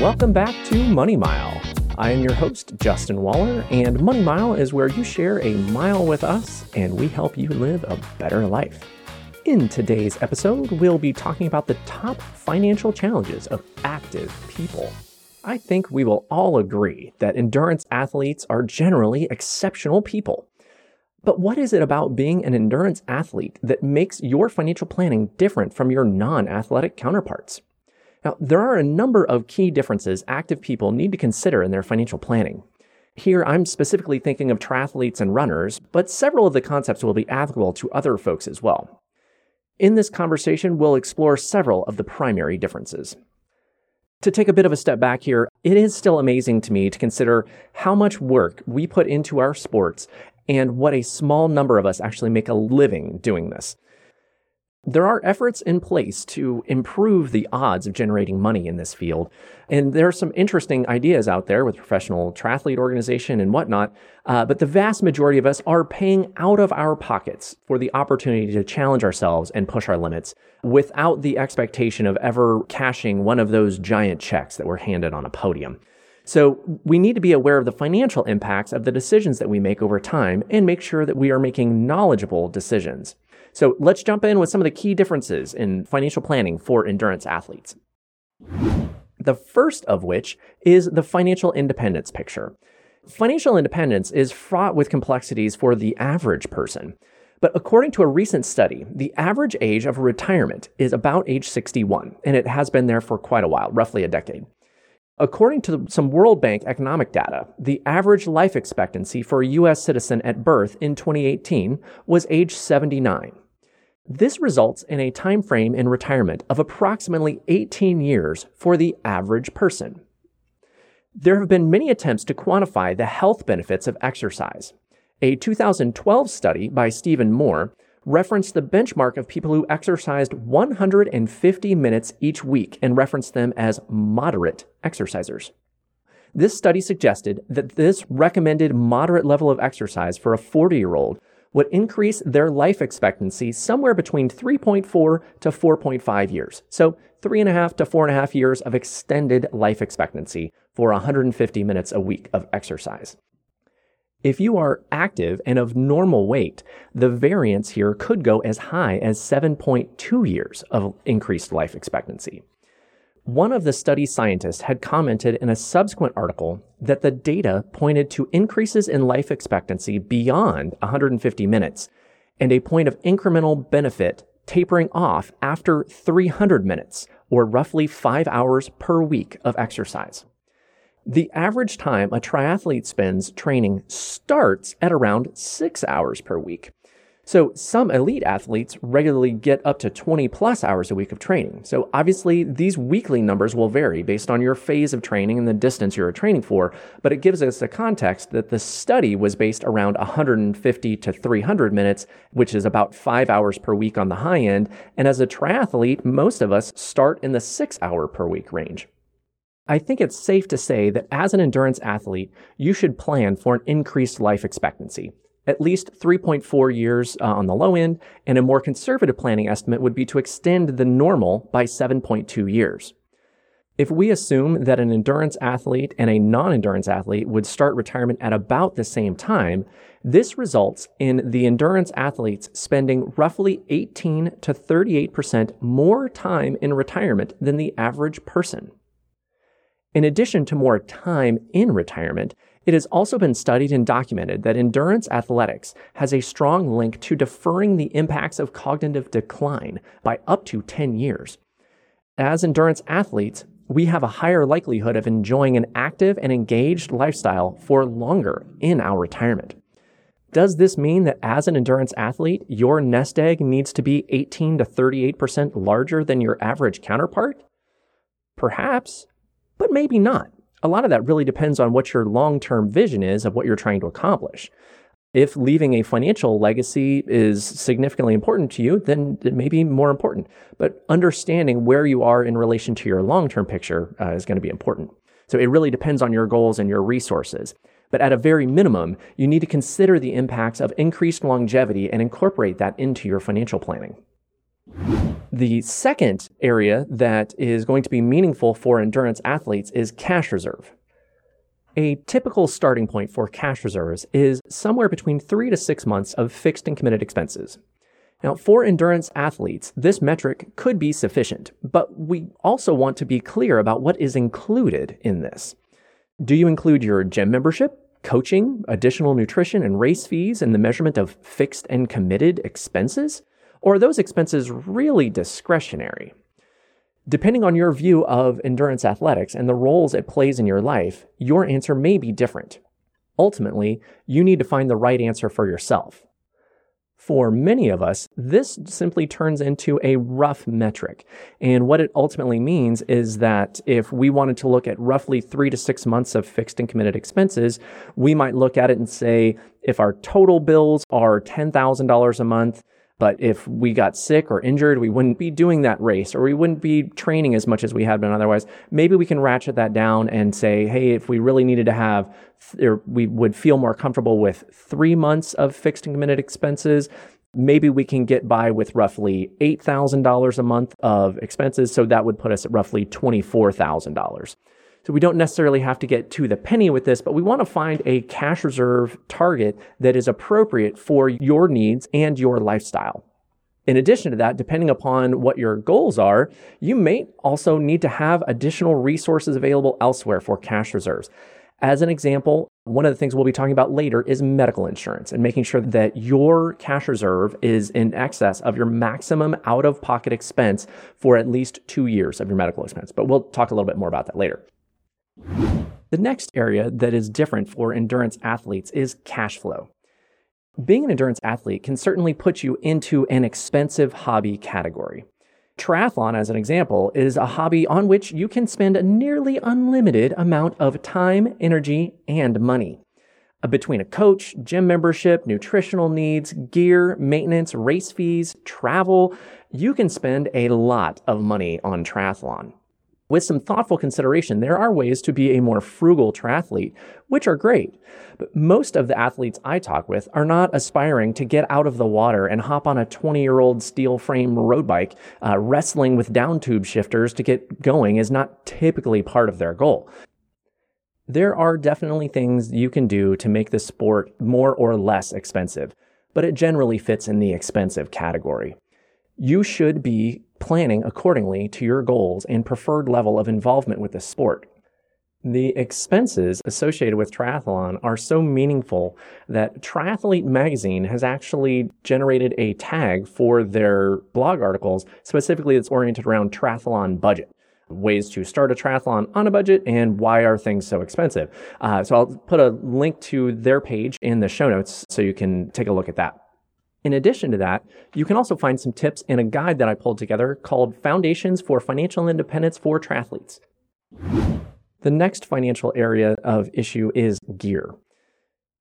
Welcome back to Money Mile. I am your host, Justin Waller, and Money Mile is where you share a mile with us and we help you live a better life. In today's episode, we'll be talking about the top financial challenges of active people. I think we will all agree that endurance athletes are generally exceptional people. But what is it about being an endurance athlete that makes your financial planning different from your non athletic counterparts? Now, there are a number of key differences active people need to consider in their financial planning. Here, I'm specifically thinking of triathletes and runners, but several of the concepts will be applicable to other folks as well. In this conversation, we'll explore several of the primary differences. To take a bit of a step back here, it is still amazing to me to consider how much work we put into our sports and what a small number of us actually make a living doing this. There are efforts in place to improve the odds of generating money in this field. And there are some interesting ideas out there with professional triathlete organization and whatnot. Uh, but the vast majority of us are paying out of our pockets for the opportunity to challenge ourselves and push our limits without the expectation of ever cashing one of those giant checks that were handed on a podium. So we need to be aware of the financial impacts of the decisions that we make over time and make sure that we are making knowledgeable decisions. So let's jump in with some of the key differences in financial planning for endurance athletes. The first of which is the financial independence picture. Financial independence is fraught with complexities for the average person. But according to a recent study, the average age of retirement is about age 61, and it has been there for quite a while, roughly a decade. According to some World Bank economic data, the average life expectancy for a U.S. citizen at birth in 2018 was age 79. This results in a time frame in retirement of approximately 18 years for the average person. There have been many attempts to quantify the health benefits of exercise. A 2012 study by Steven Moore referenced the benchmark of people who exercised 150 minutes each week and referenced them as moderate exercisers. This study suggested that this recommended moderate level of exercise for a 40 year old would increase their life expectancy somewhere between 3.4 to 4.5 years. So, three and a half to four and a half years of extended life expectancy for 150 minutes a week of exercise. If you are active and of normal weight, the variance here could go as high as 7.2 years of increased life expectancy. One of the study scientists had commented in a subsequent article that the data pointed to increases in life expectancy beyond 150 minutes and a point of incremental benefit tapering off after 300 minutes, or roughly five hours per week of exercise. The average time a triathlete spends training starts at around six hours per week. So some elite athletes regularly get up to 20 plus hours a week of training. So obviously these weekly numbers will vary based on your phase of training and the distance you're training for, but it gives us a context that the study was based around 150 to 300 minutes, which is about five hours per week on the high end. And as a triathlete, most of us start in the six hour per week range. I think it's safe to say that as an endurance athlete, you should plan for an increased life expectancy. At least 3.4 years uh, on the low end, and a more conservative planning estimate would be to extend the normal by 7.2 years. If we assume that an endurance athlete and a non endurance athlete would start retirement at about the same time, this results in the endurance athletes spending roughly 18 to 38% more time in retirement than the average person. In addition to more time in retirement, it has also been studied and documented that endurance athletics has a strong link to deferring the impacts of cognitive decline by up to 10 years. As endurance athletes, we have a higher likelihood of enjoying an active and engaged lifestyle for longer in our retirement. Does this mean that as an endurance athlete, your nest egg needs to be 18 to 38% larger than your average counterpart? Perhaps, but maybe not. A lot of that really depends on what your long term vision is of what you're trying to accomplish. If leaving a financial legacy is significantly important to you, then it may be more important. But understanding where you are in relation to your long term picture uh, is going to be important. So it really depends on your goals and your resources. But at a very minimum, you need to consider the impacts of increased longevity and incorporate that into your financial planning. The second area that is going to be meaningful for endurance athletes is cash reserve. A typical starting point for cash reserves is somewhere between three to six months of fixed and committed expenses. Now, for endurance athletes, this metric could be sufficient, but we also want to be clear about what is included in this. Do you include your gym membership, coaching, additional nutrition, and race fees in the measurement of fixed and committed expenses? Or are those expenses really discretionary? Depending on your view of endurance athletics and the roles it plays in your life, your answer may be different. Ultimately, you need to find the right answer for yourself. For many of us, this simply turns into a rough metric. And what it ultimately means is that if we wanted to look at roughly three to six months of fixed and committed expenses, we might look at it and say, if our total bills are $10,000 a month, but if we got sick or injured, we wouldn't be doing that race or we wouldn't be training as much as we had been otherwise. Maybe we can ratchet that down and say, hey, if we really needed to have, we would feel more comfortable with three months of fixed and committed expenses, maybe we can get by with roughly $8,000 a month of expenses. So that would put us at roughly $24,000. So we don't necessarily have to get to the penny with this, but we want to find a cash reserve target that is appropriate for your needs and your lifestyle. In addition to that, depending upon what your goals are, you may also need to have additional resources available elsewhere for cash reserves. As an example, one of the things we'll be talking about later is medical insurance and making sure that your cash reserve is in excess of your maximum out of pocket expense for at least two years of your medical expense. But we'll talk a little bit more about that later. The next area that is different for endurance athletes is cash flow. Being an endurance athlete can certainly put you into an expensive hobby category. Triathlon, as an example, is a hobby on which you can spend a nearly unlimited amount of time, energy, and money. Uh, between a coach, gym membership, nutritional needs, gear, maintenance, race fees, travel, you can spend a lot of money on triathlon. With some thoughtful consideration, there are ways to be a more frugal triathlete, which are great. But most of the athletes I talk with are not aspiring to get out of the water and hop on a 20 year old steel frame road bike. Uh, wrestling with down tube shifters to get going is not typically part of their goal. There are definitely things you can do to make the sport more or less expensive, but it generally fits in the expensive category. You should be planning accordingly to your goals and preferred level of involvement with the sport. The expenses associated with triathlon are so meaningful that Triathlete magazine has actually generated a tag for their blog articles specifically that's oriented around triathlon budget. Ways to start a triathlon on a budget and why are things so expensive. Uh, so I'll put a link to their page in the show notes so you can take a look at that. In addition to that, you can also find some tips in a guide that I pulled together called Foundations for Financial Independence for Triathletes. The next financial area of issue is gear.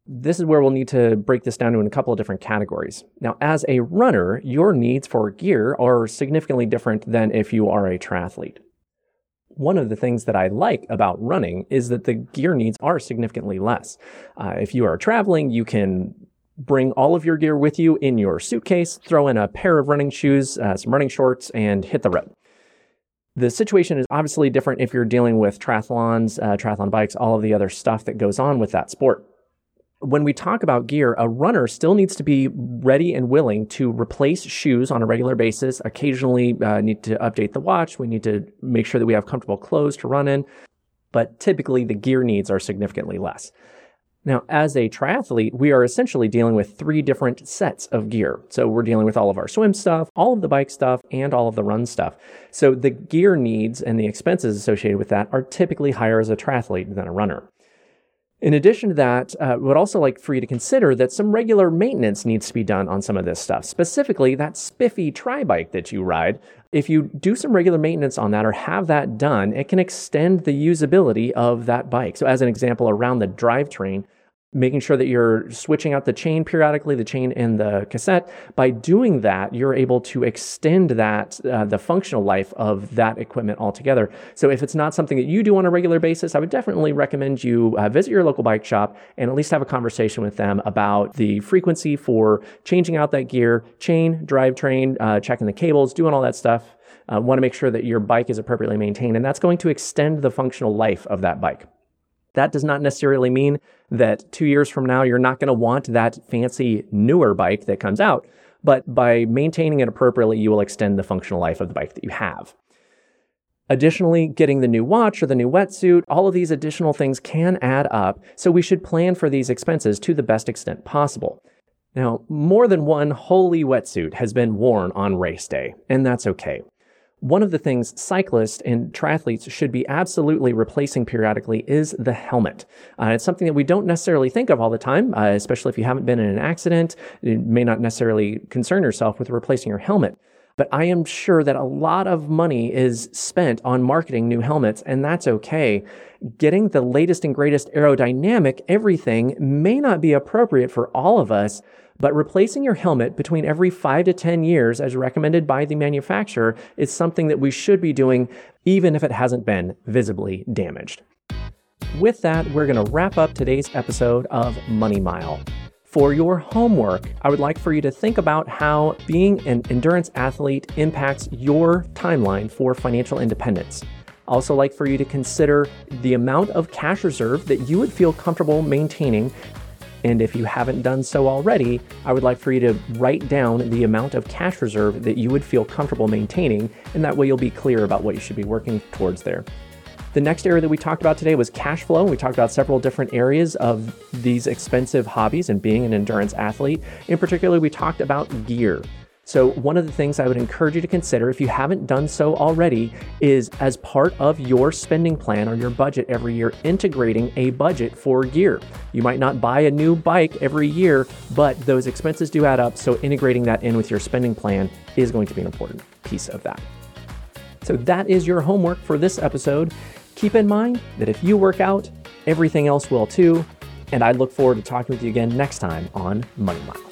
This is where we'll need to break this down into a couple of different categories. Now, as a runner, your needs for gear are significantly different than if you are a triathlete. One of the things that I like about running is that the gear needs are significantly less. Uh, if you are traveling, you can bring all of your gear with you in your suitcase, throw in a pair of running shoes, uh, some running shorts, and hit the road. The situation is obviously different if you're dealing with triathlons, uh, triathlon bikes, all of the other stuff that goes on with that sport. When we talk about gear, a runner still needs to be ready and willing to replace shoes on a regular basis. Occasionally, uh, need to update the watch. We need to make sure that we have comfortable clothes to run in. But typically, the gear needs are significantly less. Now, as a triathlete, we are essentially dealing with three different sets of gear. So we're dealing with all of our swim stuff, all of the bike stuff, and all of the run stuff. So the gear needs and the expenses associated with that are typically higher as a triathlete than a runner. In addition to that, uh, would also like for you to consider that some regular maintenance needs to be done on some of this stuff. Specifically, that spiffy tri bike that you ride. If you do some regular maintenance on that or have that done, it can extend the usability of that bike. So, as an example, around the drivetrain, making sure that you're switching out the chain periodically, the chain and the cassette. By doing that, you're able to extend that, uh, the functional life of that equipment altogether. So if it's not something that you do on a regular basis, I would definitely recommend you uh, visit your local bike shop and at least have a conversation with them about the frequency for changing out that gear, chain, drivetrain, uh, checking the cables, doing all that stuff. Uh, Want to make sure that your bike is appropriately maintained, and that's going to extend the functional life of that bike. That does not necessarily mean that two years from now, you're not going to want that fancy newer bike that comes out. But by maintaining it appropriately, you will extend the functional life of the bike that you have. Additionally, getting the new watch or the new wetsuit, all of these additional things can add up, so we should plan for these expenses to the best extent possible. Now, more than one holey wetsuit has been worn on race day, and that's okay. One of the things cyclists and triathletes should be absolutely replacing periodically is the helmet. Uh, it's something that we don't necessarily think of all the time, uh, especially if you haven't been in an accident. You may not necessarily concern yourself with replacing your helmet. But I am sure that a lot of money is spent on marketing new helmets, and that's okay. Getting the latest and greatest aerodynamic everything may not be appropriate for all of us, but replacing your helmet between every five to 10 years, as recommended by the manufacturer, is something that we should be doing, even if it hasn't been visibly damaged. With that, we're going to wrap up today's episode of Money Mile. For your homework, I would like for you to think about how being an endurance athlete impacts your timeline for financial independence. Also, like for you to consider the amount of cash reserve that you would feel comfortable maintaining and if you haven't done so already, I would like for you to write down the amount of cash reserve that you would feel comfortable maintaining, and that way you'll be clear about what you should be working towards there. The next area that we talked about today was cash flow. We talked about several different areas of these expensive hobbies and being an endurance athlete. In particular, we talked about gear. So, one of the things I would encourage you to consider, if you haven't done so already, is as part of your spending plan or your budget every year, integrating a budget for gear. You might not buy a new bike every year, but those expenses do add up. So, integrating that in with your spending plan is going to be an important piece of that. So, that is your homework for this episode. Keep in mind that if you work out, everything else will too. And I look forward to talking with you again next time on Money Mile.